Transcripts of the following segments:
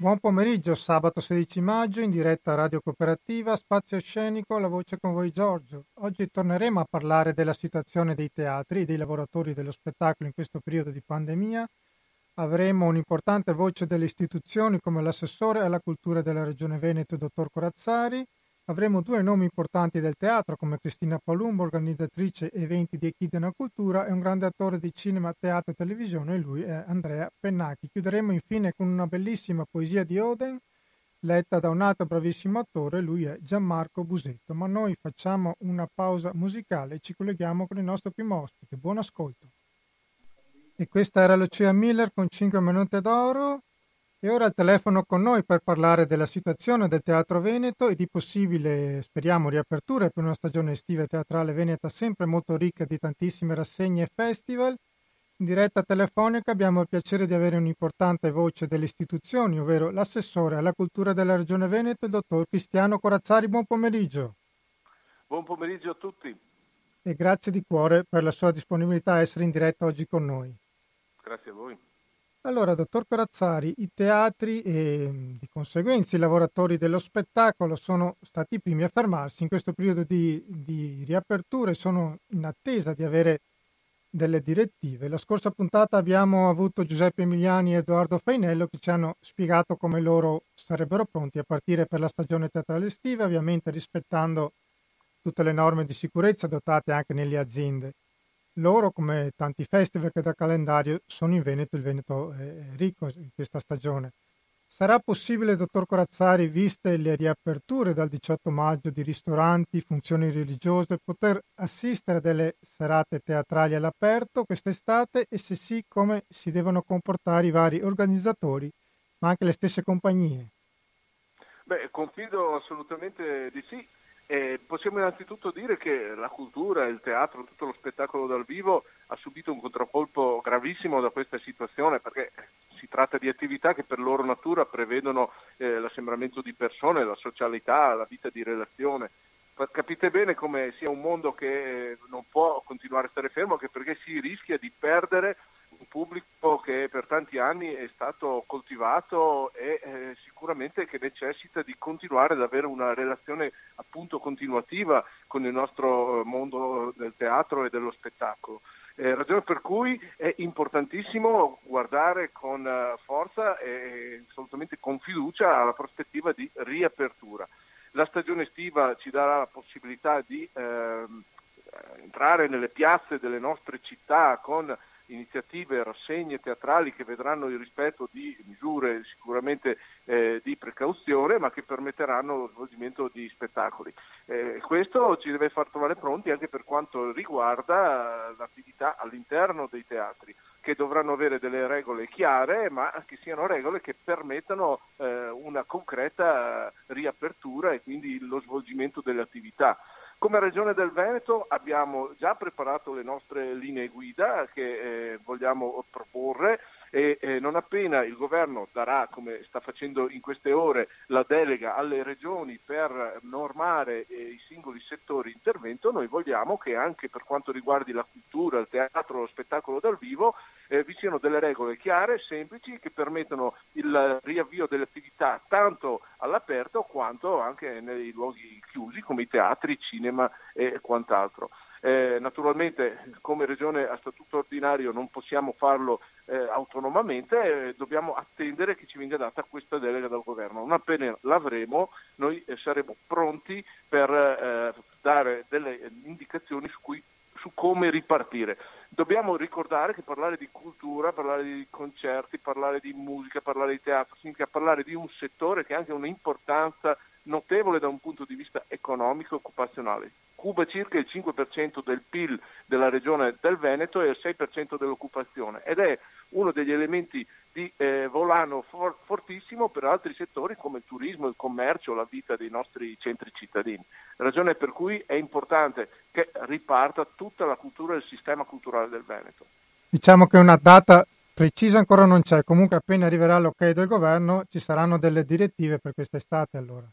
Buon pomeriggio, sabato 16 maggio, in diretta Radio Cooperativa, Spazio Scenico, la voce con voi Giorgio. Oggi torneremo a parlare della situazione dei teatri e dei lavoratori dello spettacolo in questo periodo di pandemia. Avremo un'importante voce delle istituzioni come l'assessore alla cultura della Regione Veneto, dottor Corazzari. Avremo due nomi importanti del teatro come Cristina Palumbo, organizzatrice eventi di Echidna Cultura e un grande attore di cinema, teatro e televisione, lui è Andrea Pennacchi. Chiuderemo infine con una bellissima poesia di Oden, letta da un altro bravissimo attore, lui è Gianmarco Busetto. Ma noi facciamo una pausa musicale e ci colleghiamo con il nostro primo ospite. Buon ascolto. E questa era Lucia Miller con 5 minuti d'oro. E ora al telefono con noi per parlare della situazione del Teatro Veneto e di possibile, speriamo, riapertura per una stagione estiva teatrale veneta sempre molto ricca di tantissime rassegne e festival. In diretta telefonica abbiamo il piacere di avere un'importante voce delle istituzioni, ovvero l'assessore alla cultura della Regione Veneto, il dottor Cristiano Corazzari. Buon pomeriggio. Buon pomeriggio a tutti. E grazie di cuore per la sua disponibilità a essere in diretta oggi con noi. Grazie a voi. Allora, dottor Corazzari, i teatri e di conseguenza i lavoratori dello spettacolo sono stati i primi a fermarsi in questo periodo di, di riapertura e sono in attesa di avere delle direttive. La scorsa puntata abbiamo avuto Giuseppe Emiliani e Edoardo Fainello che ci hanno spiegato come loro sarebbero pronti a partire per la stagione teatrale estiva, ovviamente rispettando tutte le norme di sicurezza adottate anche nelle aziende loro, come tanti festival che da calendario, sono in Veneto, il Veneto è ricco in questa stagione. Sarà possibile, dottor Corazzari, viste le riaperture dal 18 maggio di ristoranti, funzioni religiose, poter assistere a delle serate teatrali all'aperto quest'estate e se sì, come si devono comportare i vari organizzatori, ma anche le stesse compagnie? Beh, confido assolutamente di sì. Eh, possiamo innanzitutto dire che la cultura, il teatro, tutto lo spettacolo dal vivo ha subito un contraccolpo gravissimo da questa situazione perché si tratta di attività che per loro natura prevedono eh, l'assembramento di persone, la socialità, la vita di relazione. Capite bene come sia un mondo che non può continuare a stare fermo anche perché si rischia di perdere un pubblico che per tanti anni è stato coltivato e eh, sicuramente che necessita di continuare ad avere una relazione appunto continuativa con il nostro eh, mondo del teatro e dello spettacolo. Eh, ragione per cui è importantissimo guardare con uh, forza e assolutamente con fiducia alla prospettiva di riapertura. La stagione estiva ci darà la possibilità di eh, entrare nelle piazze delle nostre città con iniziative, rassegne teatrali che vedranno il rispetto di misure sicuramente eh, di precauzione ma che permetteranno lo svolgimento di spettacoli. Eh, questo ci deve far trovare pronti anche per quanto riguarda l'attività all'interno dei teatri che dovranno avere delle regole chiare ma che siano regole che permettano eh, una concreta riapertura e quindi lo svolgimento delle attività. Come Regione del Veneto abbiamo già preparato le nostre linee guida che eh, vogliamo proporre e eh, non appena il governo darà, come sta facendo in queste ore, la delega alle regioni per normare eh, i singoli settori di intervento, noi vogliamo che anche per quanto riguardi la cultura, il teatro, lo spettacolo dal vivo, eh, vi siano delle regole chiare, semplici, che permettano il riavvio delle attività tanto all'aperto quanto anche nei luoghi chiusi come i teatri, cinema e quant'altro. Eh, naturalmente come regione a statuto ordinario non possiamo farlo eh, autonomamente, eh, dobbiamo attendere che ci venga data questa delega dal governo. Non appena l'avremo noi eh, saremo pronti per eh, dare delle indicazioni su, cui, su come ripartire. Dobbiamo ricordare che parlare di cultura, parlare di concerti, parlare di musica, parlare di teatro, significa parlare di un settore che ha anche un'importanza notevole da un punto di vista economico e occupazionale. Cuba circa il 5% del PIL della regione del Veneto e il 6% dell'occupazione ed è uno degli elementi di eh, volano for- fortissimo per altri settori come il turismo, il commercio, la vita dei nostri centri cittadini. Ragione per cui è importante che riparta tutta la cultura e il sistema culturale del Veneto. Diciamo che una data precisa ancora non c'è, comunque appena arriverà l'ok del governo ci saranno delle direttive per quest'estate allora.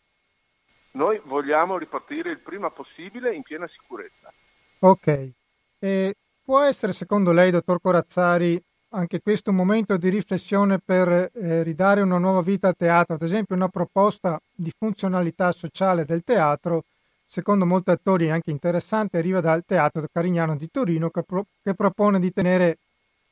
Noi vogliamo ripartire il prima possibile in piena sicurezza. Ok. E può essere secondo lei, dottor Corazzari, anche questo un momento di riflessione per eh, ridare una nuova vita al teatro. Ad esempio, una proposta di funzionalità sociale del teatro, secondo molti attori anche interessante, arriva dal Teatro Carignano di Torino che, pro- che propone di tenere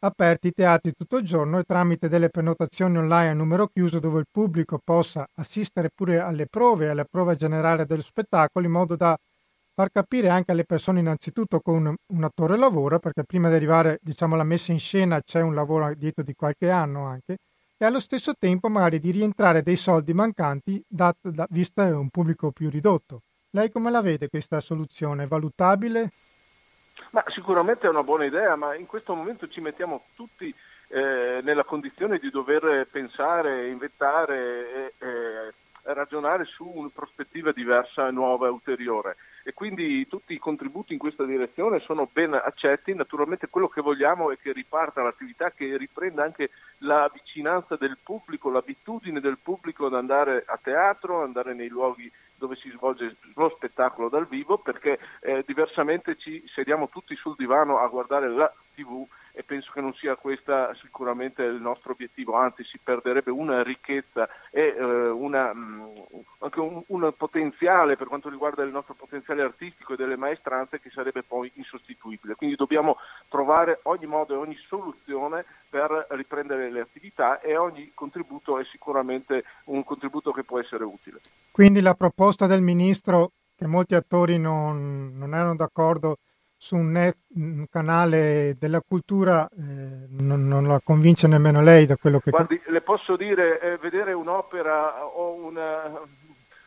aperti i teatri tutto il giorno e tramite delle prenotazioni online a numero chiuso dove il pubblico possa assistere pure alle prove, alla prova generale dello spettacolo in modo da far capire anche alle persone innanzitutto come un attore lavora, perché prima di arrivare diciamo, alla messa in scena c'è un lavoro dietro di qualche anno anche, e allo stesso tempo magari di rientrare dei soldi mancanti dat, da, visto un pubblico più ridotto. Lei come la vede questa soluzione? Valutabile? Ma sicuramente è una buona idea, ma in questo momento ci mettiamo tutti eh, nella condizione di dover pensare, inventare e eh, ragionare su una prospettiva diversa, nuova e ulteriore e quindi tutti i contributi in questa direzione sono ben accetti. Naturalmente quello che vogliamo è che riparta l'attività, che riprenda anche la vicinanza del pubblico, l'abitudine del pubblico ad andare a teatro, andare nei luoghi dove si svolge lo spettacolo dal vivo, perché eh, diversamente ci sediamo tutti sul divano a guardare la TV e penso che non sia questo sicuramente il nostro obiettivo, anzi si perderebbe una ricchezza e eh, una, mh, anche un, un, potenziale per quanto riguarda il nostro potenziale artistico e delle maestranze che sarebbe poi insostituibile. Quindi dobbiamo trovare ogni modo e ogni soluzione per riprendere le attività e ogni contributo è sicuramente un contributo che può essere utile. Quindi la proposta del Ministro, che molti attori non, non erano d'accordo, su un, net, un, canale della cultura eh, non, non, la convince nemmeno lei da quello che... Guardi, le posso dire, eh, vedere un'opera o una,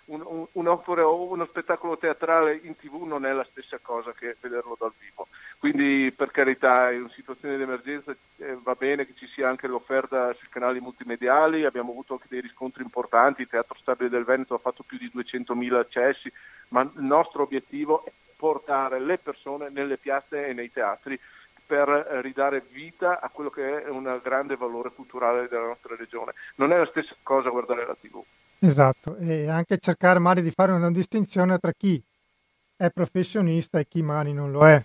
un, un, un'opera o uno spettacolo teatrale in tv non è la stessa cosa che vederlo dal vivo. Quindi per carità in situazione di emergenza eh, va bene che ci sia anche l'offerta sui canali multimediali, abbiamo avuto anche dei riscontri importanti, il Teatro Stabile del Veneto ha fatto più di 200.000 accessi, ma il nostro obiettivo portare le persone nelle piazze e nei teatri per ridare vita a quello che è un grande valore culturale della nostra regione. Non è la stessa cosa guardare la TV. Esatto, e anche cercare magari di fare una distinzione tra chi è professionista e chi magari non lo è.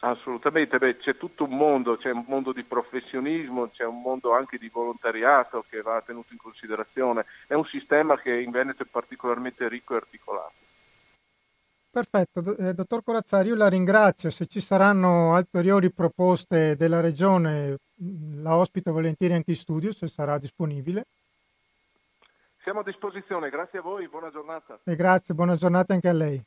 Assolutamente, Beh, c'è tutto un mondo, c'è un mondo di professionismo, c'è un mondo anche di volontariato che va tenuto in considerazione. È un sistema che in Veneto è particolarmente ricco e articolato. Perfetto, eh, dottor Corazzari, io la ringrazio. Se ci saranno ulteriori proposte della Regione, mm, la ospito volentieri anche in studio, se sarà disponibile. Siamo a disposizione, grazie a voi, buona giornata. E grazie, buona giornata anche a lei.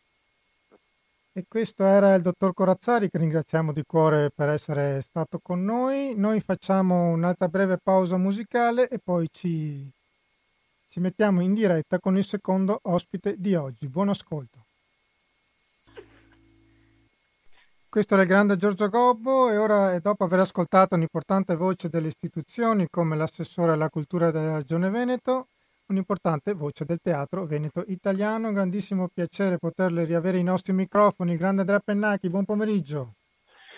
E questo era il dottor Corazzari, che ringraziamo di cuore per essere stato con noi. Noi facciamo un'altra breve pausa musicale e poi ci, ci mettiamo in diretta con il secondo ospite di oggi. Buon ascolto. Questo è il grande Giorgio Gobbo e ora, dopo aver ascoltato un'importante voce delle istituzioni come l'assessore alla cultura della Regione Veneto, un'importante voce del teatro veneto italiano, un grandissimo piacere poterle riavere i nostri microfoni. Il grande Andrea Pennacchi, buon pomeriggio.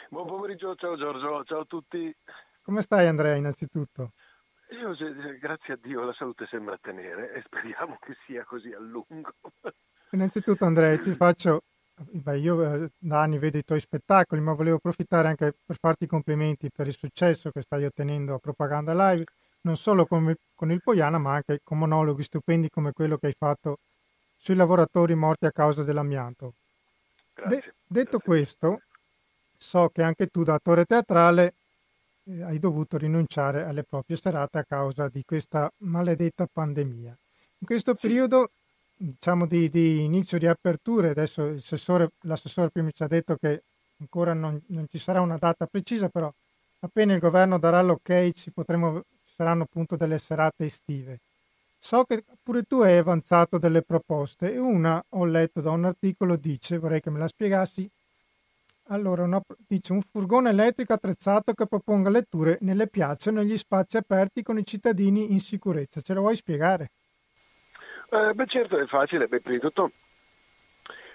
Buon pomeriggio, ciao Giorgio, ciao a tutti. Come stai Andrea innanzitutto? Io, grazie a Dio, la salute sembra tenere e speriamo che sia così a lungo. Innanzitutto Andrea, ti faccio Beh, io eh, da anni vedo i tuoi spettacoli, ma volevo approfittare anche per farti i complimenti per il successo che stai ottenendo a Propaganda Live, non solo con, con il Poiana, ma anche con monologhi stupendi come quello che hai fatto sui lavoratori morti a causa dell'amianto. De- detto grazie. questo, so che anche tu da attore teatrale eh, hai dovuto rinunciare alle proprie serate a causa di questa maledetta pandemia. In questo periodo diciamo di, di, inizio di aperture, adesso l'assessore prima ci ha detto che ancora non, non, ci sarà una data precisa, però appena il governo darà l'ok ci, potremo, ci saranno appunto delle serate estive. So che pure tu hai avanzato delle proposte e una ho letto da un articolo dice, vorrei che me la spiegassi, allora una, dice un furgone elettrico attrezzato che proponga letture nelle piazze negli spazi aperti con i cittadini in sicurezza. Ce lo vuoi spiegare? Eh, beh certo è facile, beh, prima di tutto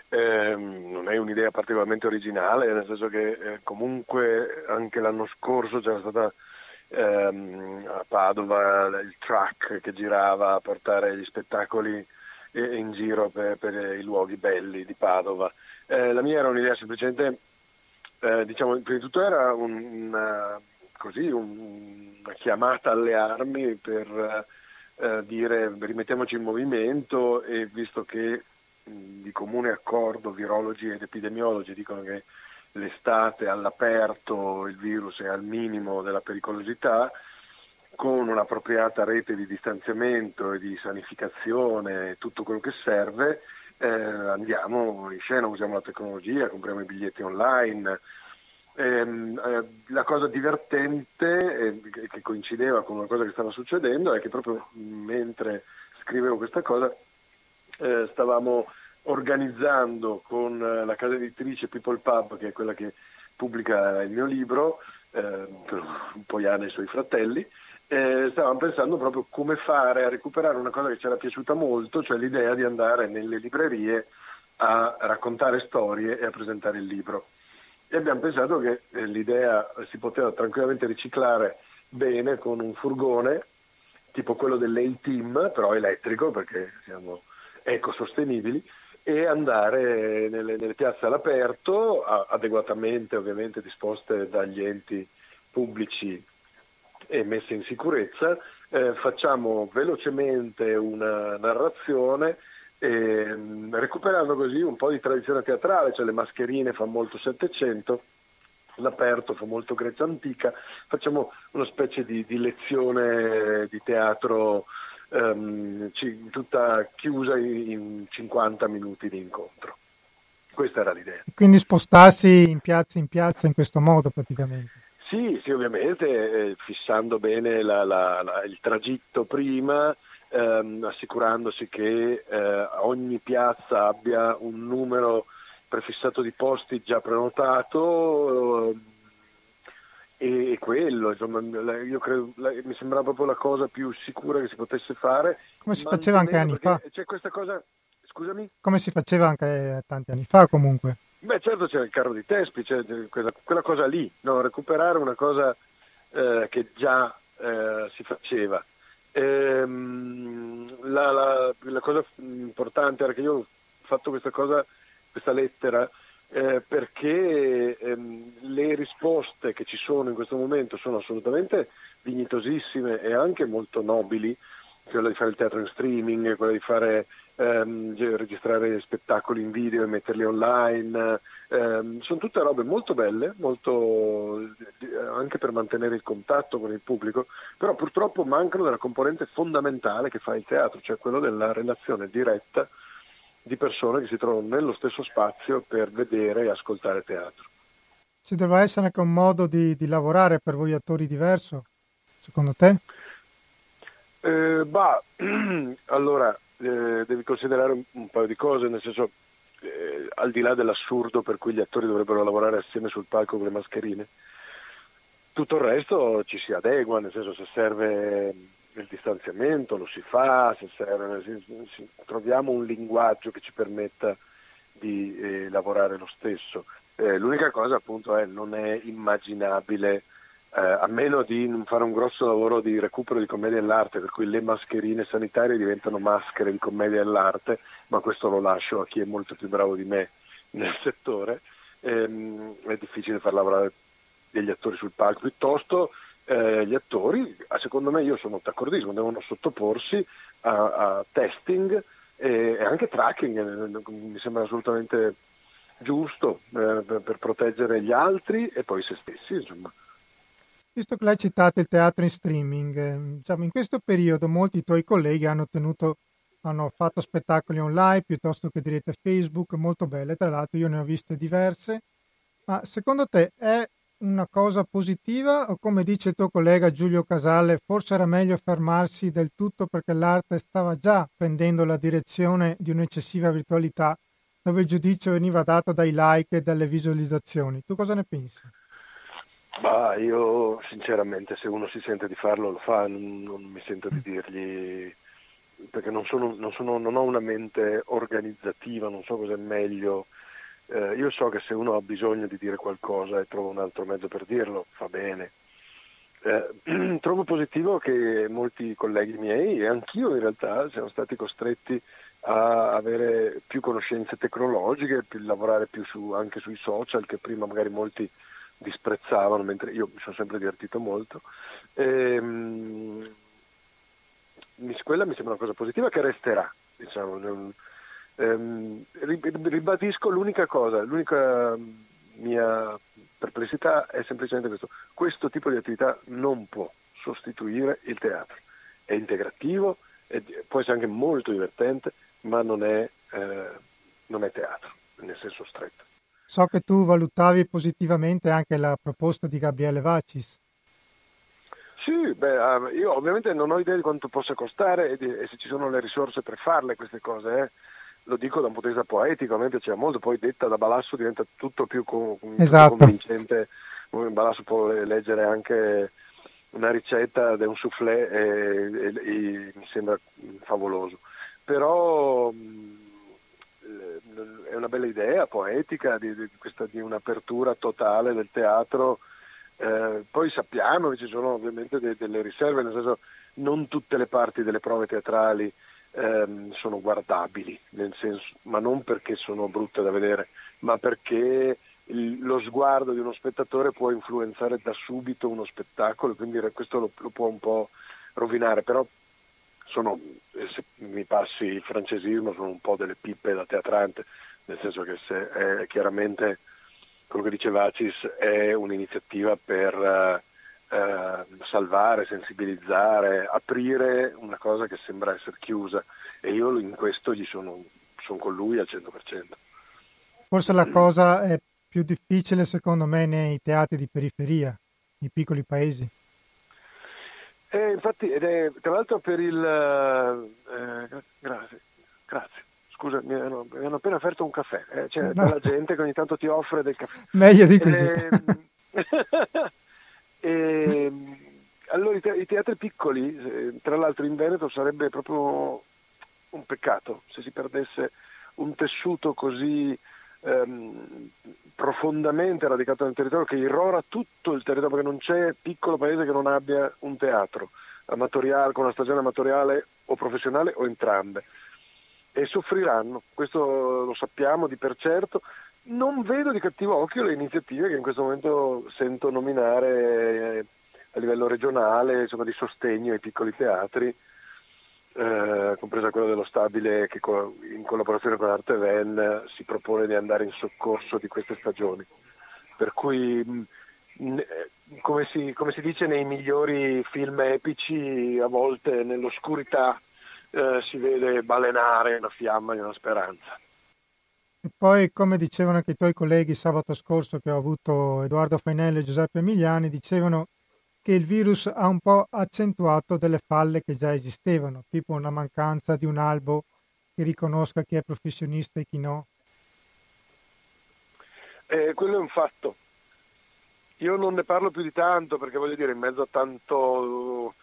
ehm, non è un'idea particolarmente originale, nel senso che eh, comunque anche l'anno scorso c'era stata ehm, a Padova il truck che girava a portare gli spettacoli eh, in giro per, per, i luoghi belli di Padova. Eh, la mia era un'idea semplicemente, eh, diciamo, prima di tutto era un, una così un, una chiamata alle armi per eh, dire rimettiamoci in movimento e visto che di comune accordo virologi ed epidemiologi dicono che l'estate all'aperto il virus è al minimo della pericolosità, con un'appropriata rete di distanziamento e di sanificazione e tutto quello che serve, eh, andiamo in scena, usiamo la tecnologia, compriamo i biglietti online. Ehm, eh, la cosa divertente eh, che coincideva con una cosa che stava succedendo è che proprio mentre scrivevo questa cosa eh, stavamo organizzando con la casa editrice People Pub, che è quella che pubblica il mio libro, eh, per un po' Iana e i suoi fratelli, eh, stavamo pensando proprio come fare a recuperare una cosa che ci era piaciuta molto, cioè l'idea di andare nelle librerie a raccontare storie e a presentare il libro. E abbiamo pensato che eh, l'idea si poteva tranquillamente riciclare bene con un furgone tipo quello dell'A-Team, però elettrico perché siamo ecosostenibili, e andare nelle, nelle piazze all'aperto, adeguatamente ovviamente disposte dagli enti pubblici e messe in sicurezza, eh, facciamo velocemente una narrazione recuperando così un po' di tradizione teatrale, cioè le mascherine fa molto Settecento, l'aperto fa molto Grecia antica, facciamo una specie di, di lezione di teatro ehm, ci, tutta chiusa in, in 50 minuti di incontro. Questa era l'idea. Quindi spostarsi in piazza in piazza in questo modo praticamente. Sì, sì, ovviamente eh, fissando bene la, la, la, il tragitto prima, ehm, assicurandosi che eh, ogni piazza abbia un numero prefissato di posti già prenotato eh, e quello, insomma, io credo, mi sembra proprio la cosa più sicura che si potesse fare. Come si faceva anche anni fa? C'è questa cosa, scusami? Come si faceva anche tanti anni fa comunque. Beh, certo c'è il carro di Tespi, c'è quella, quella cosa lì, no? recuperare una cosa eh, che già eh, si faceva. Ehm, la, la, la, cosa importante era che io ho fatto questa cosa, questa lettera, eh, perché ehm, le risposte che ci sono in questo momento sono assolutamente dignitosissime e anche molto nobili, quella di fare il teatro in streaming, quella di fare ehm, registrare spettacoli in video e metterli online. Ehm, sono tutte robe molto belle, molto, anche per mantenere il contatto con il pubblico, però purtroppo mancano della componente fondamentale che fa il teatro, cioè quello della relazione diretta di persone che si trovano nello stesso spazio per vedere e ascoltare teatro. Ci deve essere anche un modo di, di lavorare per voi attori diverso, secondo te? Eh, bah, allora, eh, devi considerare un, un, paio di cose, nel senso, eh, al di là dell'assurdo per cui gli attori dovrebbero lavorare assieme sul palco con le mascherine, tutto il resto ci si adegua, nel senso se serve il distanziamento lo si fa, se serve, se, se, troviamo un linguaggio che ci permetta di eh, lavorare lo stesso. Eh, l'unica cosa appunto è non è immaginabile eh, a meno di non fare un grosso lavoro di recupero di commedia dell'arte, per cui le mascherine sanitarie diventano maschere di commedia dell'arte, ma questo lo lascio a chi è molto più bravo di me nel settore, ehm, è difficile far lavorare degli attori sul palco, piuttosto eh, gli attori, secondo me io sono d'accordissimo, devono sottoporsi a, a testing e, e, anche tracking, eh, mi sembra assolutamente giusto eh, per, proteggere gli altri e poi se stessi, insomma. Visto che l'hai citato il teatro in streaming, eh, diciamo, in questo periodo molti tuoi colleghi hanno, tenuto, hanno fatto spettacoli online piuttosto che dirette Facebook, molto belle, tra l'altro io ne ho viste diverse, ma secondo te è una cosa positiva o come dice il tuo collega Giulio Casale, forse era meglio fermarsi del tutto perché l'arte stava già prendendo la direzione di un'eccessiva virtualità dove il giudizio veniva dato dai like e dalle visualizzazioni. Tu cosa ne pensi? Bah, io sinceramente se uno si sente di farlo lo fa, non, non mi sento di dirgli perché non, sono, non, sono, non, ho una mente organizzativa, non so cosa è meglio. Eh, io so che se uno ha bisogno di dire qualcosa e trova un altro mezzo per dirlo, fa bene. Eh, trovo positivo che molti colleghi miei e anch'io in realtà siamo stati costretti a avere più conoscenze tecnologiche, più, lavorare più su, anche sui social che prima magari molti disprezzavano, mentre io mi sono sempre divertito molto. E, ehm, quella mi sembra una cosa positiva che resterà. Diciamo. Ehm, ribadisco l'unica cosa, l'unica mia perplessità è semplicemente questo. Questo tipo di attività non può sostituire il teatro. È integrativo, è, può essere anche molto divertente, ma non è, eh, non è teatro, nel senso stretto. So che tu valutavi positivamente anche la proposta di Gabriele Vacis. Sì, beh, ah, io ovviamente non ho idea di quanto possa costare e, di, e se ci sono le risorse per farle queste cose. Eh. Lo dico da un punto di vista poetico, a me piaceva molto, poi detta da Balasso diventa tutto più, con, esatto. convincente. Balasso può leggere anche una ricetta di un soufflé e, e, e, mi sembra favoloso. Però è una bella idea poetica di, di, questa, di un'apertura totale del teatro. Eh, poi sappiamo che ci sono ovviamente de, delle riserve, nel senso non tutte le parti delle prove teatrali ehm, sono guardabili, senso, ma non perché sono brutte da vedere, ma perché il, lo sguardo di uno spettatore può influenzare da subito uno spettacolo, quindi questo lo, lo può un po' rovinare, però sono, eh, se mi passi il francesismo, sono un po' delle pippe da teatrante, nel senso che se è chiaramente quello che dice Vacis è un'iniziativa per eh, eh, salvare, sensibilizzare, aprire una cosa che sembra essere chiusa e io in questo gli sono, sono con lui al 100%. Forse la cosa è più difficile secondo me nei teatri di periferia, nei piccoli paesi. Eh, infatti, ed è, tra l'altro per il... Eh, grazie, grazie. Scusa, mi hanno, mi hanno, appena offerto un caffè. Eh, c'è no. della gente che ogni tanto ti offre del caffè. Meglio di così. E, e, allora, i teatri piccoli, eh, tra l'altro in Veneto sarebbe proprio un peccato se si perdesse un tessuto così ehm, profondamente radicato nel territorio che irrora tutto il territorio, perché non c'è piccolo paese che non abbia un teatro amatoriale, con una stagione amatoriale o professionale o entrambe. E soffriranno, questo lo sappiamo di per certo. Non vedo di cattivo occhio le iniziative che in questo momento sento nominare eh, a livello regionale, insomma, di sostegno ai piccoli teatri eh, compresa quella dello stabile che in collaborazione con Arte Ven si propone di andare in soccorso di queste stagioni. Per cui, come, si, come, si, dice nei migliori film epici, a volte nell'oscurità eh, si vede balenare una fiamma di una speranza. E poi, come dicevano anche i tuoi colleghi sabato scorso che ho avuto Edoardo Fainelli e Giuseppe Emiliani, dicevano che il virus ha un po' accentuato delle falle che già esistevano, tipo una mancanza di un albo che riconosca chi è professionista e chi no? Eh, quello è un fatto. Io non ne parlo più di tanto perché voglio dire, in mezzo a tanto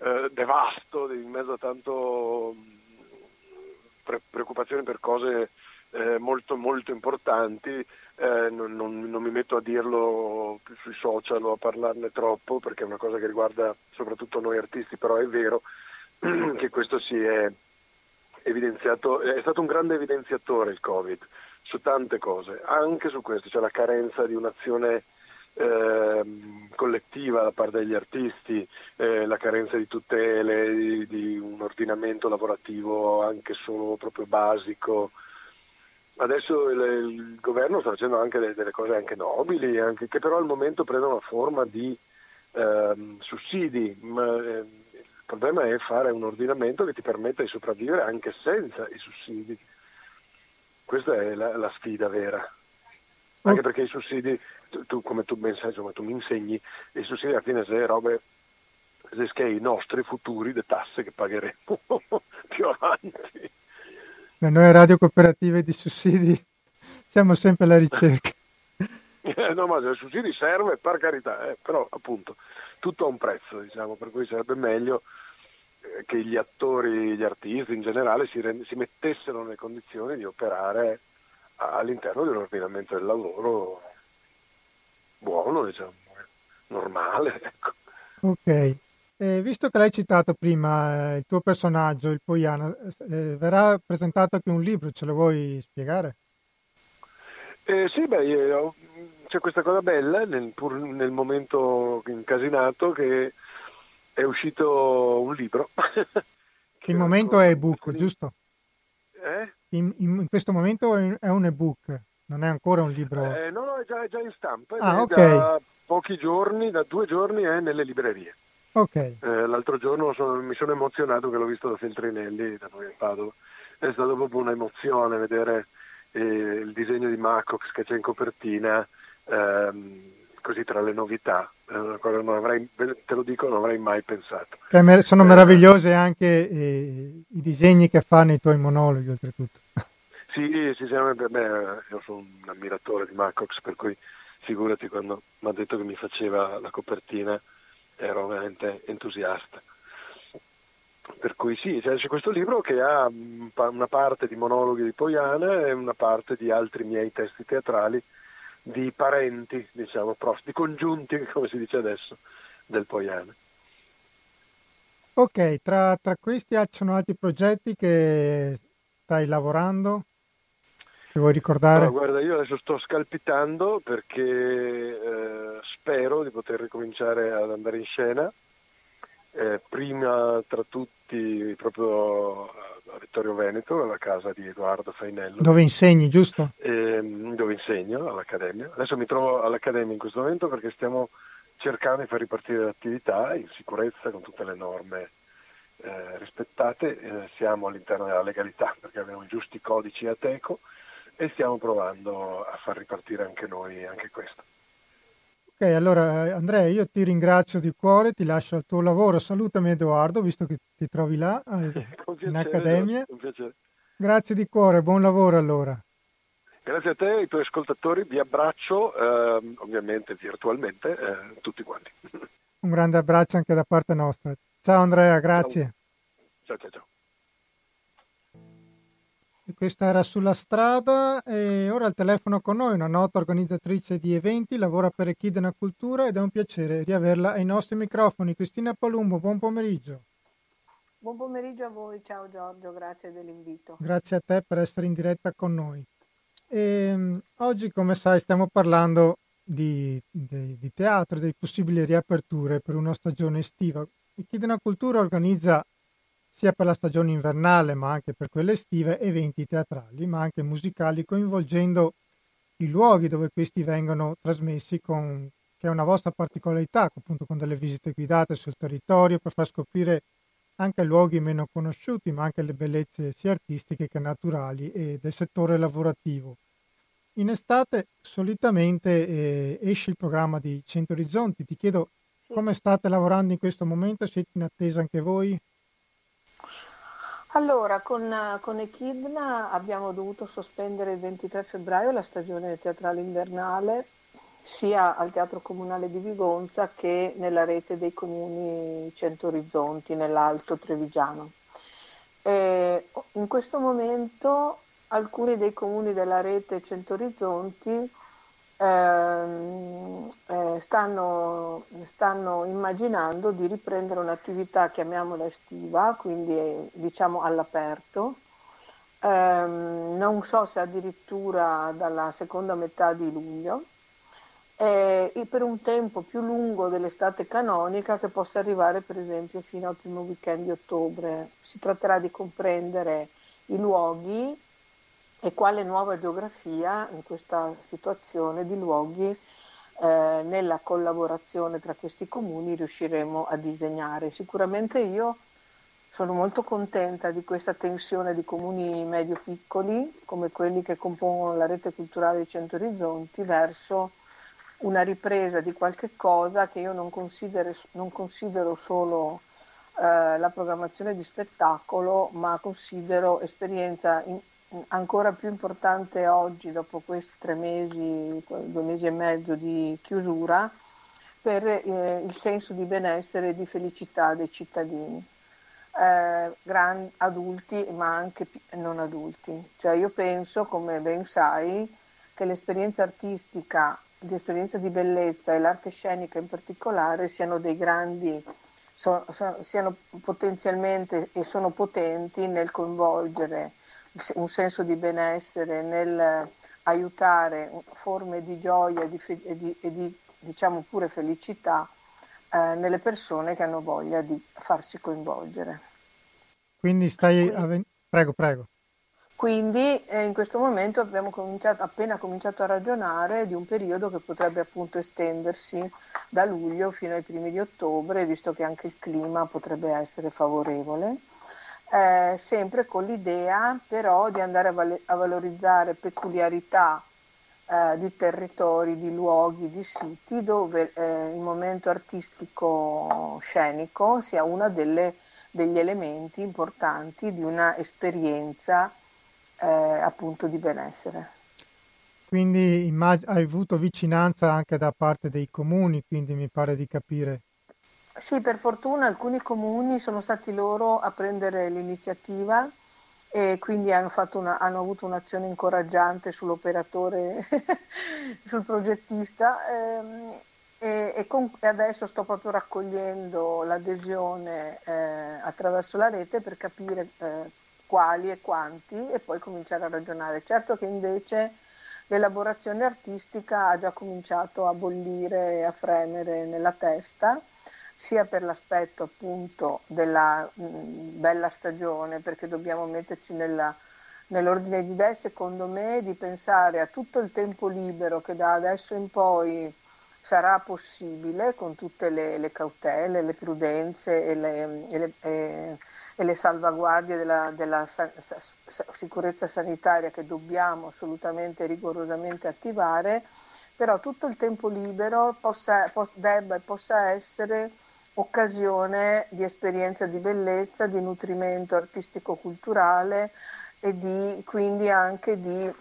eh, devasto, in mezzo a tanto pre- preoccupazione per cose eh, molto molto importanti, eh, non, non, non, mi metto a dirlo sui social o a parlarne troppo perché è una cosa che riguarda soprattutto noi artisti, però è vero che questo si è evidenziato, è stato un grande evidenziatore il Covid su tante cose, anche su questo, cioè la carenza di un'azione eh, collettiva da parte degli artisti, eh, la carenza di tutele, di, di un ordinamento lavorativo anche solo proprio basico, Adesso il, il, governo sta facendo anche delle, delle cose anche nobili, anche, che però al momento prendono la forma di ehm, sussidi, ma eh, il problema è fare un ordinamento che ti permetta di sopravvivere anche senza i sussidi. Questa è la, la sfida vera. Anche perché i sussidi, tu, come tu ben sai, insomma, tu mi insegni, i sussidi alla fine sono robe che i nostri futuri, le tasse che pagheremo più avanti. Ma noi radio cooperative di sussidi siamo sempre alla ricerca. Eh, no, ma il sussidi serve per carità, eh, però appunto tutto ha un prezzo, diciamo, per cui sarebbe meglio eh, che gli attori, gli artisti in generale si, rend- si mettessero nelle condizioni di operare all'interno di un ordinamento del lavoro buono, diciamo, normale. Ecco. Ok. Eh, visto che l'hai citato prima, eh, il tuo personaggio, il Poiano, eh, verrà presentato anche un libro, ce lo vuoi spiegare? Eh, sì, beh, io, c'è questa cosa bella, nel, pur nel momento incasinato, che è uscito un libro. che il momento è ebook, giusto? Eh? In, in, in, questo momento è un ebook, non è ancora un libro. Eh, no, no, è già, è già in stampa. Ah, ok. Da pochi giorni, da due giorni è nelle librerie. Ok. Eh, l'altro giorno sono, mi sono emozionato che l'ho visto da Feltrinelli, da noi a Padova. È stata proprio un'emozione vedere eh, il disegno di Macox che c'è in copertina, ehm, così tra le novità. Non avrei, te lo dico, non avrei mai pensato. Sono eh, meravigliose anche eh, i disegni che fa nei tuoi monologhi, oltretutto. Sì, per me, io sono un ammiratore di Macox, per cui figurati quando mi ha detto che mi faceva la copertina, ero veramente entusiasta. Per cui sì, c'è questo libro che ha una parte di monologhi di Poiana e una parte di altri miei testi teatrali di parenti, diciamo, di congiunti, come si dice adesso, del Poiana. Ok, tra, tra questi ci sono altri progetti che stai lavorando? Che vuoi ricordare? No, guarda, io adesso sto scalpitando perché eh, spero di poter ricominciare ad andare in scena. Eh, prima tra tutti proprio a Vittorio Veneto, alla casa di Edoardo Fainello. Dove insegni, giusto? Eh, dove insegno all'Accademia. Adesso mi trovo all'Accademia in questo momento perché stiamo cercando di far ripartire l'attività in sicurezza con tutte le norme eh, rispettate. Eh, siamo all'interno della legalità perché abbiamo i giusti codici ATECO e stiamo provando a far ripartire anche noi anche questo. Ok, allora Andrea, io ti ringrazio di cuore, ti lascio al tuo lavoro. Salutami Edoardo, visto che ti trovi là eh, in accademia. Grazie di cuore, buon lavoro allora. Grazie a te e ai tuoi ascoltatori, vi abbraccio eh, ovviamente virtualmente eh, tutti quanti. Un grande abbraccio anche da parte nostra. Ciao Andrea, grazie. Ciao ciao ciao. Questa era sulla strada e ora al telefono con noi una nota organizzatrice di eventi, lavora per Echidna Cultura ed è un piacere riaverla ai nostri microfoni. Cristina Palumbo, buon pomeriggio. Buon pomeriggio a voi, ciao Giorgio, grazie dell'invito. Grazie a te per essere in diretta con noi. E, ehm, oggi, come sai, stiamo parlando di, di, di teatro, di possibili riaperture per una stagione estiva. Echidna Cultura organizza sia per la stagione invernale ma anche per quelle estive, eventi teatrali ma anche musicali coinvolgendo i luoghi dove questi vengono trasmessi con, che è una vostra particolarità, appunto con delle visite guidate sul territorio per far scoprire anche luoghi meno conosciuti, ma anche le bellezze sia artistiche che naturali e del settore lavorativo. In estate solitamente eh, esce il programma di Cento Orizzonti. Ti chiedo sì. come state lavorando in questo momento, siete in attesa anche voi? Allora, con, con Echidna abbiamo dovuto sospendere il 23 febbraio la stagione teatrale invernale sia al Teatro Comunale di Vigonza che nella rete dei comuni Cento Orizzonti, nell'Alto Trevigiano. E in questo momento alcuni dei comuni della rete Cento Orizzonti Ehm, eh, stanno, stanno, immaginando di riprendere un'attività, chiamiamola estiva, quindi diciamo all'aperto. Eh, non so se addirittura dalla seconda metà di luglio, e per un tempo più lungo dell'estate canonica che possa arrivare per esempio fino al primo weekend di ottobre. Si tratterà di comprendere i luoghi e quale nuova geografia in questa situazione di luoghi eh, nella collaborazione tra questi comuni riusciremo a disegnare. Sicuramente io sono molto contenta di questa tensione di comuni medio-piccoli come quelli che compongono la rete culturale di Cento Orizzonti verso una ripresa di qualche cosa che io non considero, non considero solo eh, la programmazione di spettacolo, ma considero esperienza in, ancora più importante oggi, dopo questi tre mesi, due mesi e mezzo di chiusura, per eh, il senso di benessere e di felicità dei cittadini, eh, gran, adulti ma anche non adulti. Cioè io penso, come ben sai, che l'esperienza artistica, l'esperienza di bellezza e l'arte scenica in particolare siano dei grandi, siano potenzialmente e sono potenti nel coinvolgere un senso di benessere nel aiutare forme di gioia e di, e di, e di diciamo pure felicità eh, nelle persone che hanno voglia di farsi coinvolgere. Quindi stai... Quindi, prego, prego. Quindi eh, in questo momento abbiamo cominciato, appena cominciato a ragionare di un periodo che potrebbe appunto estendersi da luglio fino ai primi di ottobre, visto che anche il clima potrebbe essere favorevole, eh, sempre con l'idea però di andare a, val- a valorizzare peculiarità eh, di territori, di luoghi, di siti dove eh, il momento artistico scenico sia uno degli elementi importanti di una esperienza eh, appunto di benessere. Quindi immag- hai avuto vicinanza anche da parte dei comuni, quindi mi pare di capire. Sì, per fortuna alcuni comuni sono stati loro a prendere l'iniziativa e quindi hanno, una, hanno avuto un'azione incoraggiante sull'operatore, sul progettista ehm, e, e, con, e, adesso sto proprio raccogliendo l'adesione eh, attraverso la rete per capire eh, quali e quanti e poi cominciare a ragionare. Certo che invece l'elaborazione artistica ha già cominciato a bollire e a fremere nella testa, sia per l'aspetto appunto della mh, bella stagione, perché dobbiamo metterci nella, nell'ordine di idee, secondo me, di pensare a tutto il tempo libero che da adesso in poi sarà possibile con tutte le, le cautele, le prudenze e le, e le e, e le salvaguardie della, della sa- sa- sicurezza sanitaria che dobbiamo assolutamente rigorosamente attivare, però tutto il tempo libero possa, po- debba e possa essere occasione di esperienza di bellezza, di nutrimento artistico-culturale e di, quindi anche di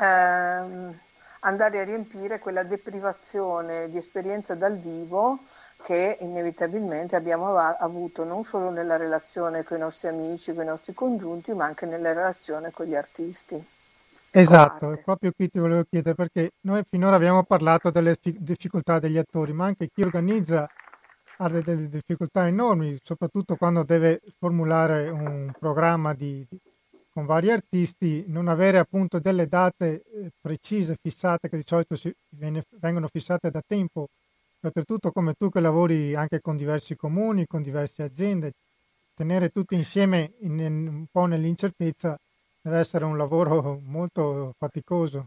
ehm, andare a riempire quella deprivazione di esperienza dal vivo che inevitabilmente abbiamo avuto non solo nella relazione con i nostri amici, con i nostri congiunti, ma anche nella relazione con gli artisti. Esatto, è proprio qui ti volevo chiedere perché noi finora abbiamo parlato delle difficoltà degli attori, ma anche chi organizza ha delle difficoltà enormi, soprattutto quando deve formulare un programma di, di, con vari artisti, non avere appunto delle date eh, precise, fissate, che di solito si, viene, vengono fissate da tempo soprattutto come tu che lavori anche con diversi comuni, con diverse aziende, tenere tutti insieme in, in, un po' nell'incertezza deve essere un lavoro molto faticoso.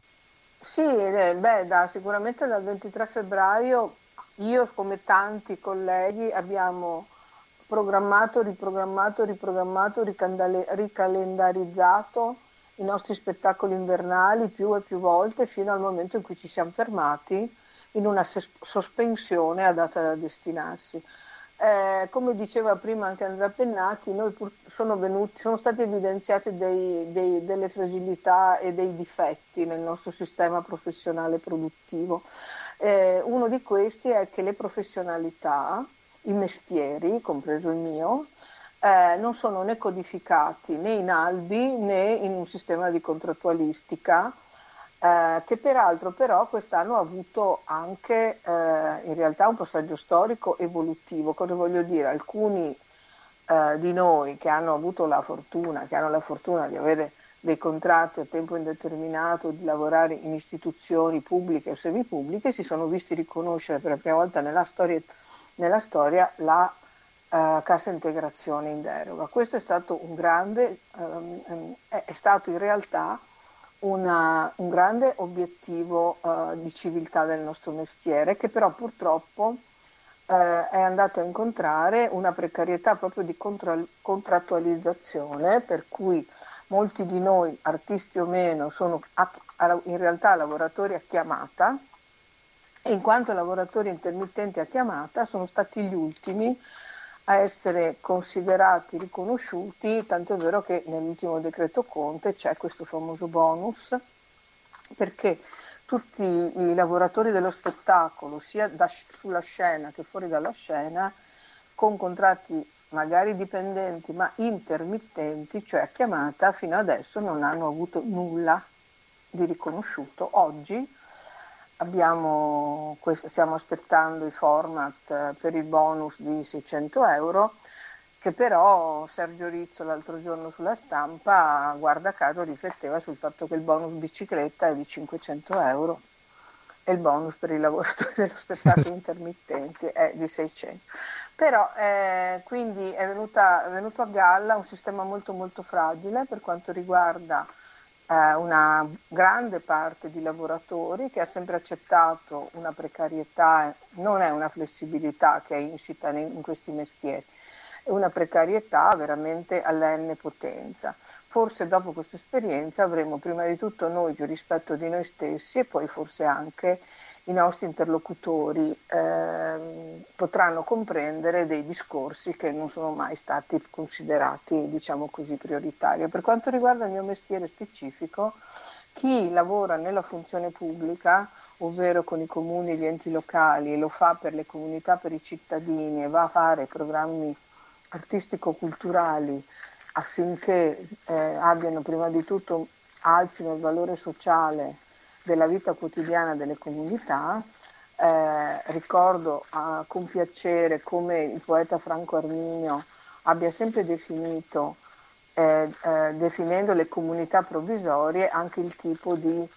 Sì, eh, beh, da, sicuramente dal 23 febbraio io come tanti colleghi abbiamo programmato, riprogrammato, riprogrammato, ricandale, ricalendarizzato i nostri spettacoli invernali più e più volte fino al momento in cui ci siamo fermati in una sospensione a data da destinarsi. Eh, come diceva prima anche Andrea Pennacchi, sono, venuti, sono stati evidenziati dei, dei, delle fragilità e dei difetti nel nostro sistema professionale produttivo. Eh, uno di questi è che le professionalità, i mestieri, compreso il mio, eh, non sono né codificati né in albi né in un sistema di contrattualistica eh, che peraltro però quest'anno ha avuto anche eh, in realtà un passaggio storico evolutivo. Cosa voglio dire? Alcuni eh, di noi che hanno avuto la fortuna, che hanno la fortuna di avere dei contratti a tempo indeterminato, di lavorare in istituzioni pubbliche o semipubbliche, si sono visti riconoscere per la prima volta nella storia, nella storia la uh, cassa integrazione in deroga. Questo è stato un grande, um, è, stato in realtà una, un grande obiettivo uh, di civiltà del nostro mestiere che però purtroppo uh, è andato a incontrare una precarietà proprio di contra- contrattualizzazione per cui molti di noi, artisti o meno, sono a, a, in realtà lavoratori a chiamata e in quanto lavoratori intermittenti a chiamata sono stati gli ultimi a essere considerati riconosciuti, tanto è vero che nell'ultimo decreto Conte c'è questo famoso bonus, perché tutti i lavoratori dello spettacolo, sia da, sulla scena che fuori dalla scena, con contratti magari dipendenti ma intermittenti, cioè a chiamata, fino adesso non hanno avuto nulla di riconosciuto. Oggi Abbiamo, stiamo aspettando i format eh, per il bonus di 600 euro che però Sergio Rizzo l'altro giorno sulla stampa, guarda caso, rifletteva sul fatto che il bonus bicicletta è di 500 euro e il bonus per i lavoratori dello spettacolo intermittenti è di 600. Però eh, quindi è, venuta, è venuto a galla un sistema molto molto fragile per quanto riguarda eh, una grande parte di lavoratori che ha sempre accettato una precarietà, non è una flessibilità che è insita in questi mestieri, è una precarietà veramente all'N potenza. Forse dopo questa esperienza avremo prima di tutto noi più rispetto di noi stessi e poi forse anche i nostri interlocutori eh, potranno comprendere dei discorsi che non sono mai stati considerati, diciamo così, prioritari. Per quanto riguarda il mio mestiere specifico, chi lavora nella funzione pubblica, ovvero con i comuni e gli enti locali, lo fa per le comunità, per i cittadini e va a fare programmi artistico-culturali affinché eh, abbiano prima di tutto alzino il valore sociale della vita quotidiana delle comunità. Eh, ricordo ah, con piacere come il poeta Franco Arminio abbia sempre definito, eh, eh, definendo le comunità provvisorie, anche il tipo di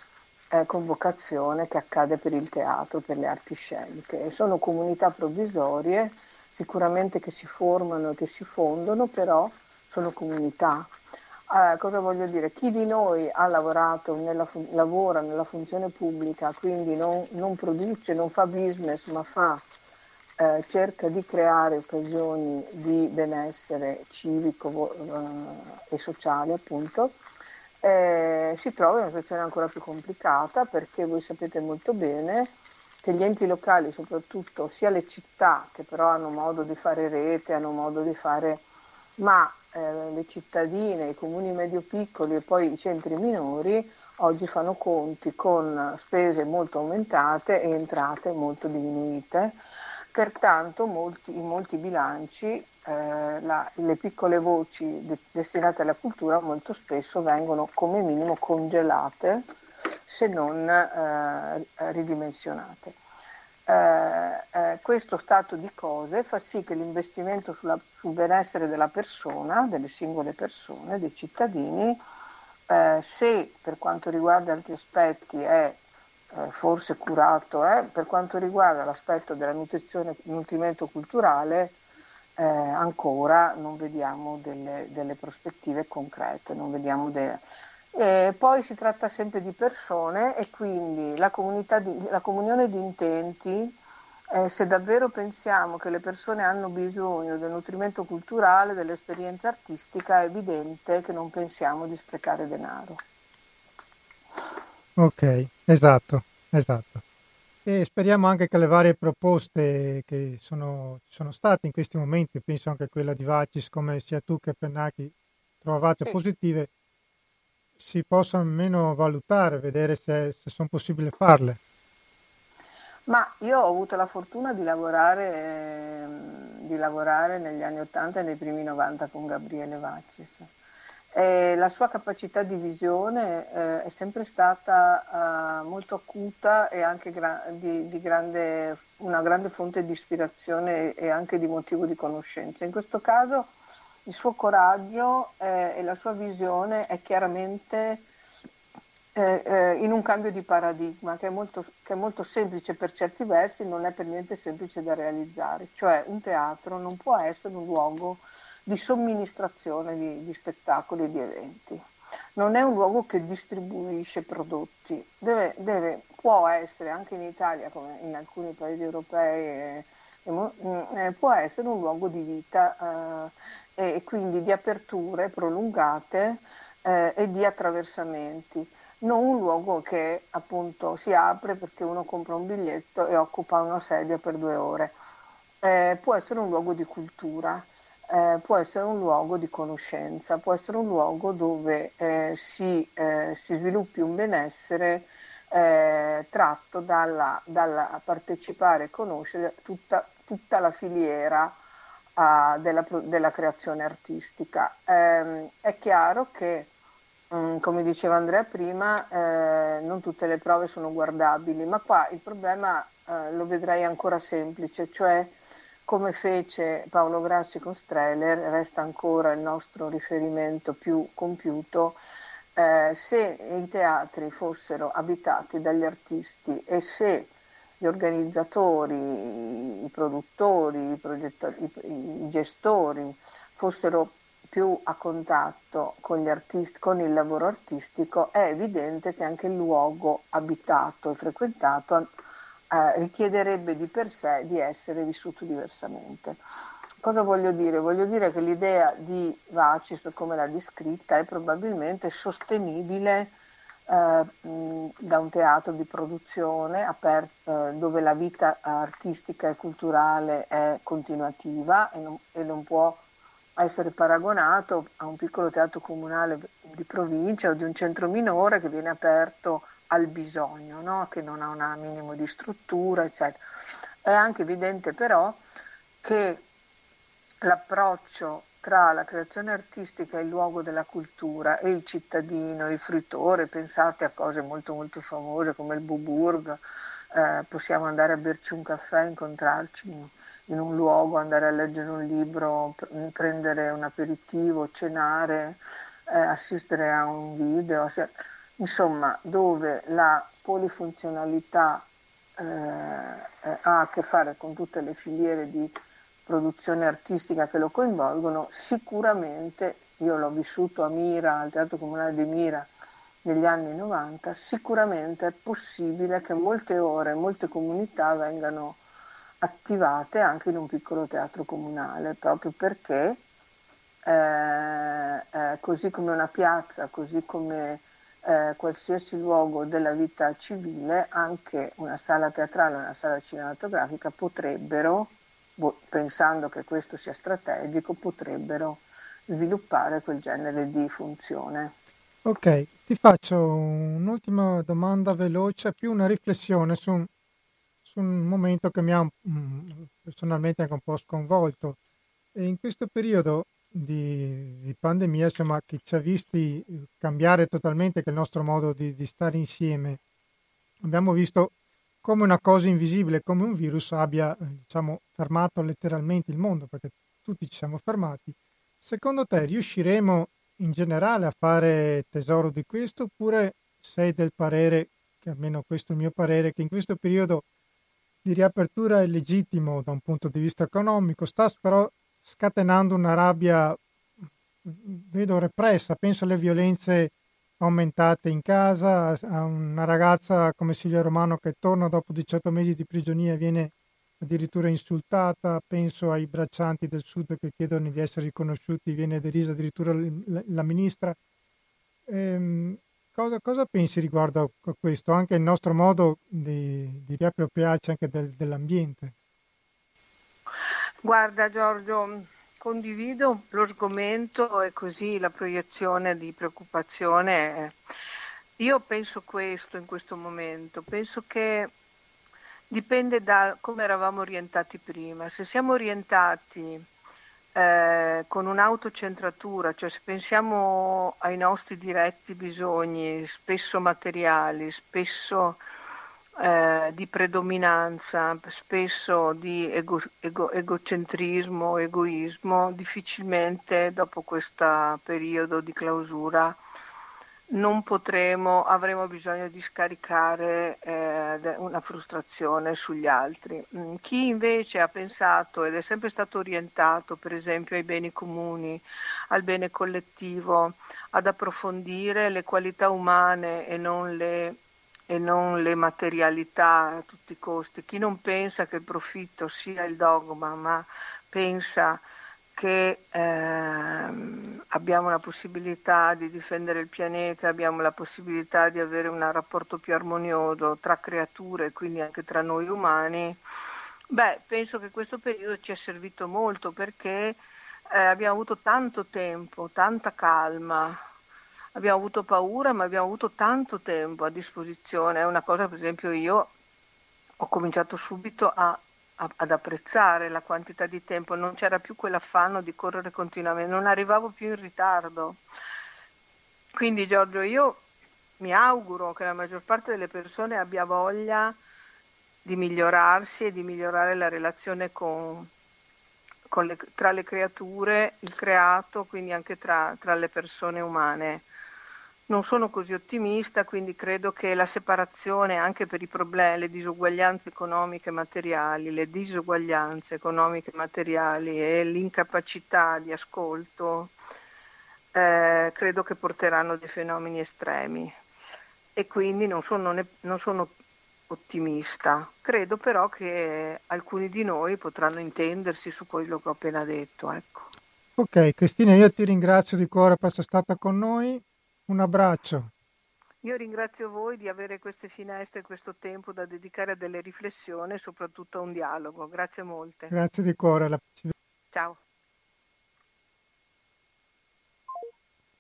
eh, convocazione che accade per il teatro, per le arti sceliche. Sono comunità provvisorie sicuramente che si formano e che si fondono, però sono comunità eh, cosa voglio dire? Chi di noi ha lavorato, nella, lavora nella funzione pubblica, quindi non, non produce, non fa business, ma fa, eh, cerca di creare occasioni di benessere civico eh, e sociale, appunto, eh, si trova in una situazione ancora più complicata perché voi sapete molto bene che gli enti locali, soprattutto sia le città che però hanno modo di fare rete, hanno modo di fare, ma eh, le cittadine, i comuni medio-piccoli e poi i centri minori oggi fanno conti con spese molto aumentate e entrate molto diminuite. Pertanto molti, in molti bilanci eh, la, le piccole voci de- destinate alla cultura molto spesso vengono come minimo congelate se non eh, ridimensionate eh, eh, questo stato di cose fa sì che l'investimento sulla, sul benessere della persona, delle singole persone, dei cittadini, eh, se per quanto riguarda altri aspetti è eh, forse curato, eh, per quanto riguarda l'aspetto della nutrizione, nutrimento culturale, ancora non vediamo delle, delle, prospettive concrete, non vediamo delle, e poi si tratta sempre di persone e quindi la, di, la comunione di intenti, eh, se davvero pensiamo che le persone hanno bisogno del nutrimento culturale, dell'esperienza artistica, è evidente che non pensiamo di sprecare denaro. Ok, esatto, esatto. E speriamo anche che le varie proposte che sono, sono state in questi momenti, penso anche a quella di Vacis, come sia tu che Pennacchi, trovate sì. positive, si possano almeno valutare, vedere se, se sono possibili farle. Ma io ho avuto la fortuna di lavorare, eh, di lavorare negli anni 80 e nei primi 90 con Gabriele Vaccis. E la sua capacità di visione eh, è sempre stata eh, molto acuta e anche gra- di, di grande, una grande fonte di ispirazione e anche di motivo di conoscenza. In questo caso il suo coraggio eh, e la sua visione è chiaramente eh, eh, in un cambio di paradigma che è, molto, che è, molto, semplice per certi versi, non è per niente semplice da realizzare, cioè un teatro non può essere un luogo di somministrazione di, di spettacoli e di eventi, non è un luogo che distribuisce prodotti, deve, deve, può essere anche in Italia come in alcuni paesi europei, eh, eh, può essere un luogo di vita eh, e quindi di aperture prolungate eh, e di attraversamenti, non un luogo che appunto si apre perché uno compra un biglietto e occupa una sedia per due ore. Eh, può essere un luogo di cultura, eh, può essere un luogo di conoscenza, può essere un luogo dove eh, si, eh, si, sviluppi un benessere eh, tratto dalla, dalla partecipare e conoscere tutta, tutta la filiera uh, della, della, creazione artistica. Eh, è chiaro che, mh, mm, come diceva Andrea prima, eh, non tutte le prove sono guardabili, ma qua il problema eh, lo vedrei ancora semplice, cioè come fece Paolo Grassi con Streller, resta ancora il nostro riferimento più compiuto, eh, se i teatri fossero abitati dagli artisti e se gli organizzatori, i produttori, i, i, i gestori fossero più a contatto con, artisti, con, il lavoro artistico, è evidente che anche il luogo abitato e frequentato eh, richiederebbe di per sé di essere vissuto diversamente. Cosa voglio dire? Voglio dire che l'idea di Vacis, come l'ha descritta, è probabilmente sostenibile da un teatro di produzione aperto, eh, dove la vita artistica e culturale è continuativa e non, e non può essere paragonato a un piccolo teatro comunale di provincia o di un centro minore che viene aperto al bisogno, no? che non ha un minimo di struttura, eccetera. È anche evidente però che l'approccio tra la creazione artistica e il luogo della cultura e il cittadino, il fruitore, pensate a cose molto molto famose come il Buburg, eh, possiamo andare a berci un caffè, incontrarci in un luogo, andare a leggere un libro, prendere un aperitivo, cenare, eh, assistere a un video, cioè, insomma dove la polifunzionalità eh, ha a che fare con tutte le filiere di produzione artistica che lo coinvolgono, sicuramente, io l'ho vissuto a Mira, al Teatro Comunale di Mira negli anni 90, sicuramente è possibile che molte ore, molte comunità vengano attivate anche in un piccolo teatro comunale, proprio perché eh, eh, così come una piazza, così come eh, qualsiasi luogo della vita civile, anche una sala teatrale, una sala cinematografica potrebbero, pensando che questo sia strategico, potrebbero sviluppare quel genere di funzione. Ok, ti faccio un'ultima domanda veloce, più una riflessione su un su un momento che mi ha mm, personalmente anche un po' sconvolto. E in questo periodo di, di, pandemia, insomma, che ci ha visti cambiare totalmente il nostro modo di, di stare insieme, abbiamo visto come una cosa invisibile, come un virus abbia diciamo, fermato letteralmente il mondo, perché tutti ci siamo fermati. Secondo te riusciremo in generale a fare tesoro di questo oppure sei del parere, che almeno questo è il mio parere, che in questo periodo di riapertura è legittimo da un punto di vista economico, sta però scatenando una rabbia, vedo repressa, penso alle violenze aumentate in casa, a una ragazza come Silvia Romano che torna dopo 18 mesi di prigionia e viene addirittura insultata, penso ai braccianti del sud che chiedono di essere riconosciuti, viene derisa addirittura la ministra. Ehm, Cosa, cosa, pensi riguardo a questo, anche il nostro modo di, di riappropriarci anche del, dell'ambiente? Guarda Giorgio, condivido lo sgomento e così la proiezione di preoccupazione. Io penso questo in questo momento, penso che dipende da come eravamo orientati prima. Se siamo orientati eh, con un'autocentratura, cioè se pensiamo ai nostri diretti bisogni, spesso materiali, spesso eh, di predominanza, spesso di ego, ego, egocentrismo, egoismo, difficilmente dopo questo periodo di clausura non potremo, avremo bisogno di scaricare eh, una frustrazione sugli altri. Mm, chi invece ha pensato ed è sempre stato orientato, per esempio, ai beni comuni, al bene collettivo, ad approfondire le qualità umane e non le, e non le materialità a tutti i costi, chi non pensa che il profitto sia il dogma, ma pensa che ehm, abbiamo la possibilità di difendere il pianeta, abbiamo la possibilità di avere un rapporto più armonioso tra creature e quindi anche tra noi umani, beh, penso che questo periodo ci è servito molto perché eh, abbiamo avuto tanto tempo, tanta calma, abbiamo avuto paura, ma abbiamo avuto tanto tempo a disposizione. È una cosa, per esempio, io ho cominciato subito a ad apprezzare la quantità di tempo, non c'era più quell'affanno di correre continuamente, non arrivavo più in ritardo. Quindi Giorgio, io mi auguro che la maggior parte delle persone abbia voglia di migliorarsi e di migliorare la relazione con, le, tra le creature, il creato, quindi anche tra, tra le persone umane. Non sono così ottimista, quindi credo che la separazione anche per i problemi, le disuguaglianze economiche e materiali, le disuguaglianze economiche e materiali e l'incapacità di ascolto, eh, credo che porteranno dei fenomeni estremi e quindi non sono, ne, non sono ottimista. Credo però che alcuni di noi potranno intendersi su quello che ho appena detto. Ecco. Ok, Cristina, io ti ringrazio di cuore per essere stata con noi. Un abbraccio. Io ringrazio voi di avere queste finestre e questo tempo da dedicare a delle riflessioni e soprattutto a un dialogo. Grazie molte. Grazie di cuore. Ciao.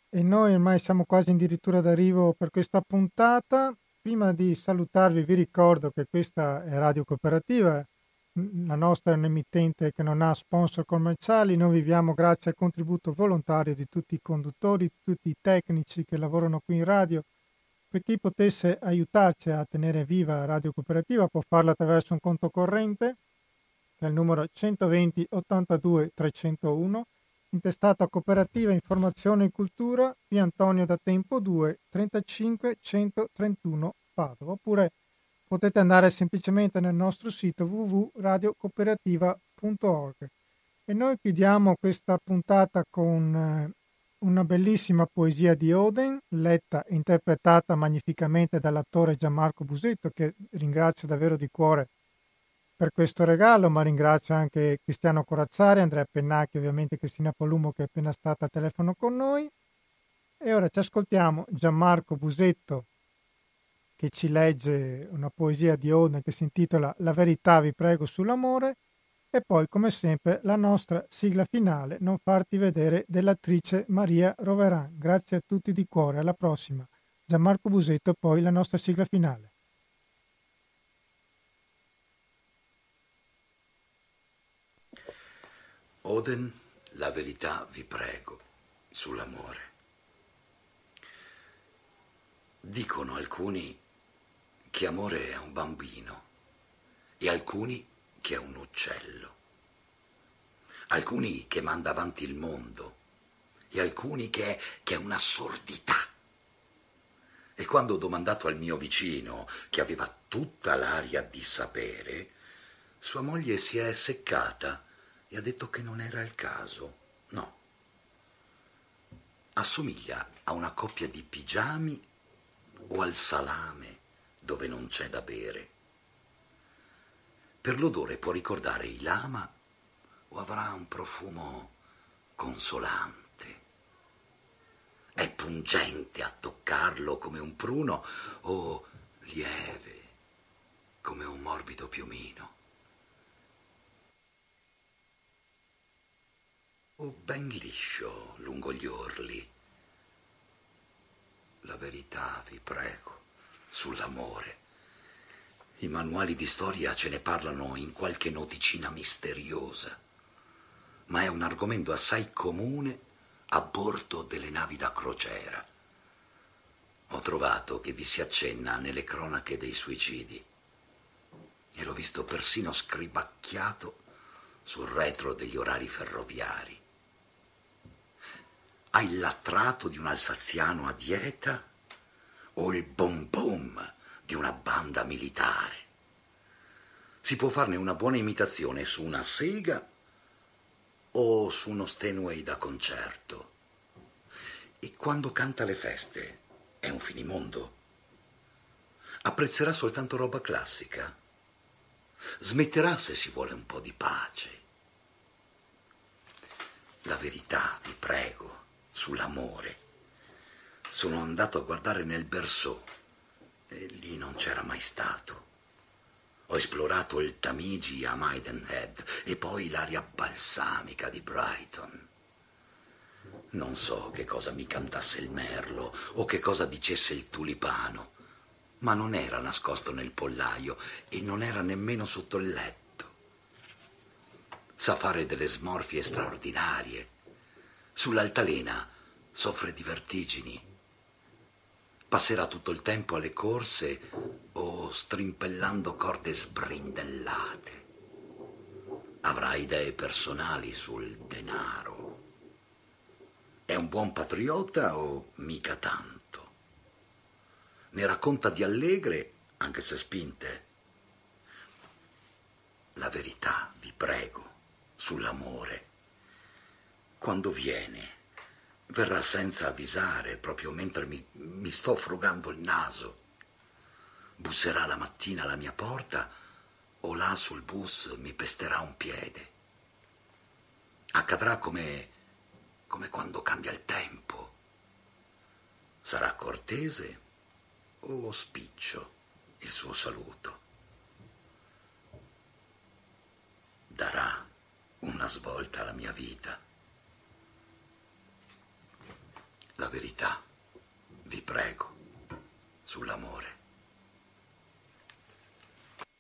E noi ormai siamo quasi addirittura d'arrivo per questa puntata. Prima di salutarvi vi ricordo che questa è Radio Cooperativa, la nostra è un'emittente che non ha sponsor commerciali, noi viviamo grazie al contributo volontario di tutti i conduttori, di tutti i tecnici che lavorano qui in radio. Per chi potesse aiutarci a tenere viva Radio Cooperativa può farlo attraverso un conto corrente, che è il numero 120 82 301, intestato a Cooperativa Informazione e Cultura, via Antonio da Tempo 2, 35 131 Padova, oppure potete andare semplicemente nel nostro sito www.radiocooperativa.org. E noi chiudiamo questa puntata con eh, una bellissima poesia di Oden, letta e interpretata magnificamente dall'attore Gianmarco Busetto, che ringrazio davvero di cuore per questo regalo, ma ringrazio anche Cristiano Corazzari, Andrea Pennacchi, ovviamente Cristina Polumo che è appena stata a telefono con noi. E ora ci ascoltiamo Gianmarco Busetto che ci legge una poesia di Oden che si intitola La verità vi prego sull'amore e poi come sempre la nostra sigla finale Non farti vedere dell'attrice Maria Roveran. Grazie a tutti di cuore, alla prossima. Gianmarco Busetto poi la nostra sigla finale. Oden, la verità vi prego sull'amore. Dicono alcuni che amore è un bambino e alcuni che è un uccello, alcuni che manda avanti il mondo e alcuni che è, che è un'assurdità. E quando ho domandato al mio vicino, che aveva tutta l'aria di sapere, sua moglie si è seccata e ha detto che non era il caso. No. Assomiglia a una coppia di pigiami o al salame dove non c'è da bere. Per l'odore può ricordare i lama o avrà un profumo consolante. È pungente a toccarlo come un pruno o lieve come un morbido piumino. O ben liscio lungo gli orli. La verità, vi prego sull'amore. I manuali di storia ce ne parlano in qualche noticina misteriosa, ma è un argomento assai comune a bordo delle navi da crociera. Ho trovato che vi si accenna nelle cronache dei suicidi e l'ho visto persino scribacchiato sul retro degli orari ferroviari. Hai il latrato di un alsaziano a dieta o il bom bom di una banda militare. Si può farne una buona imitazione su una sega o su uno Steinway da concerto. E quando canta le feste è un finimondo. Apprezzerà soltanto roba classica. Smetterà se si vuole un po' di pace. La verità, vi prego, sull'amore sono andato a guardare nel Berceau e lì non c'era mai stato. Ho esplorato il Tamigi a Maidenhead e poi l'aria balsamica di Brighton. Non so che cosa mi cantasse il merlo o che cosa dicesse il tulipano, ma non era nascosto nel pollaio e non era nemmeno sotto il letto. Sa fare delle smorfie straordinarie. Sull'altalena soffre di vertigini passerà tutto il tempo alle corse o strimpellando corde sbrindellate. avrà idee personali sul denaro. È un buon patriota o mica tanto? Ne racconta di allegre, anche se spinte. La verità, vi prego, sull'amore. Quando viene, verrà senza avvisare, proprio mentre mi, mi sto frugando il naso. Busserà la mattina alla mia porta o là sul bus mi pesterà un piede. Accadrà come, come quando cambia il tempo. Sarà cortese o spiccio il suo saluto. Darà una svolta alla mia vita la verità, vi prego, sull'amore.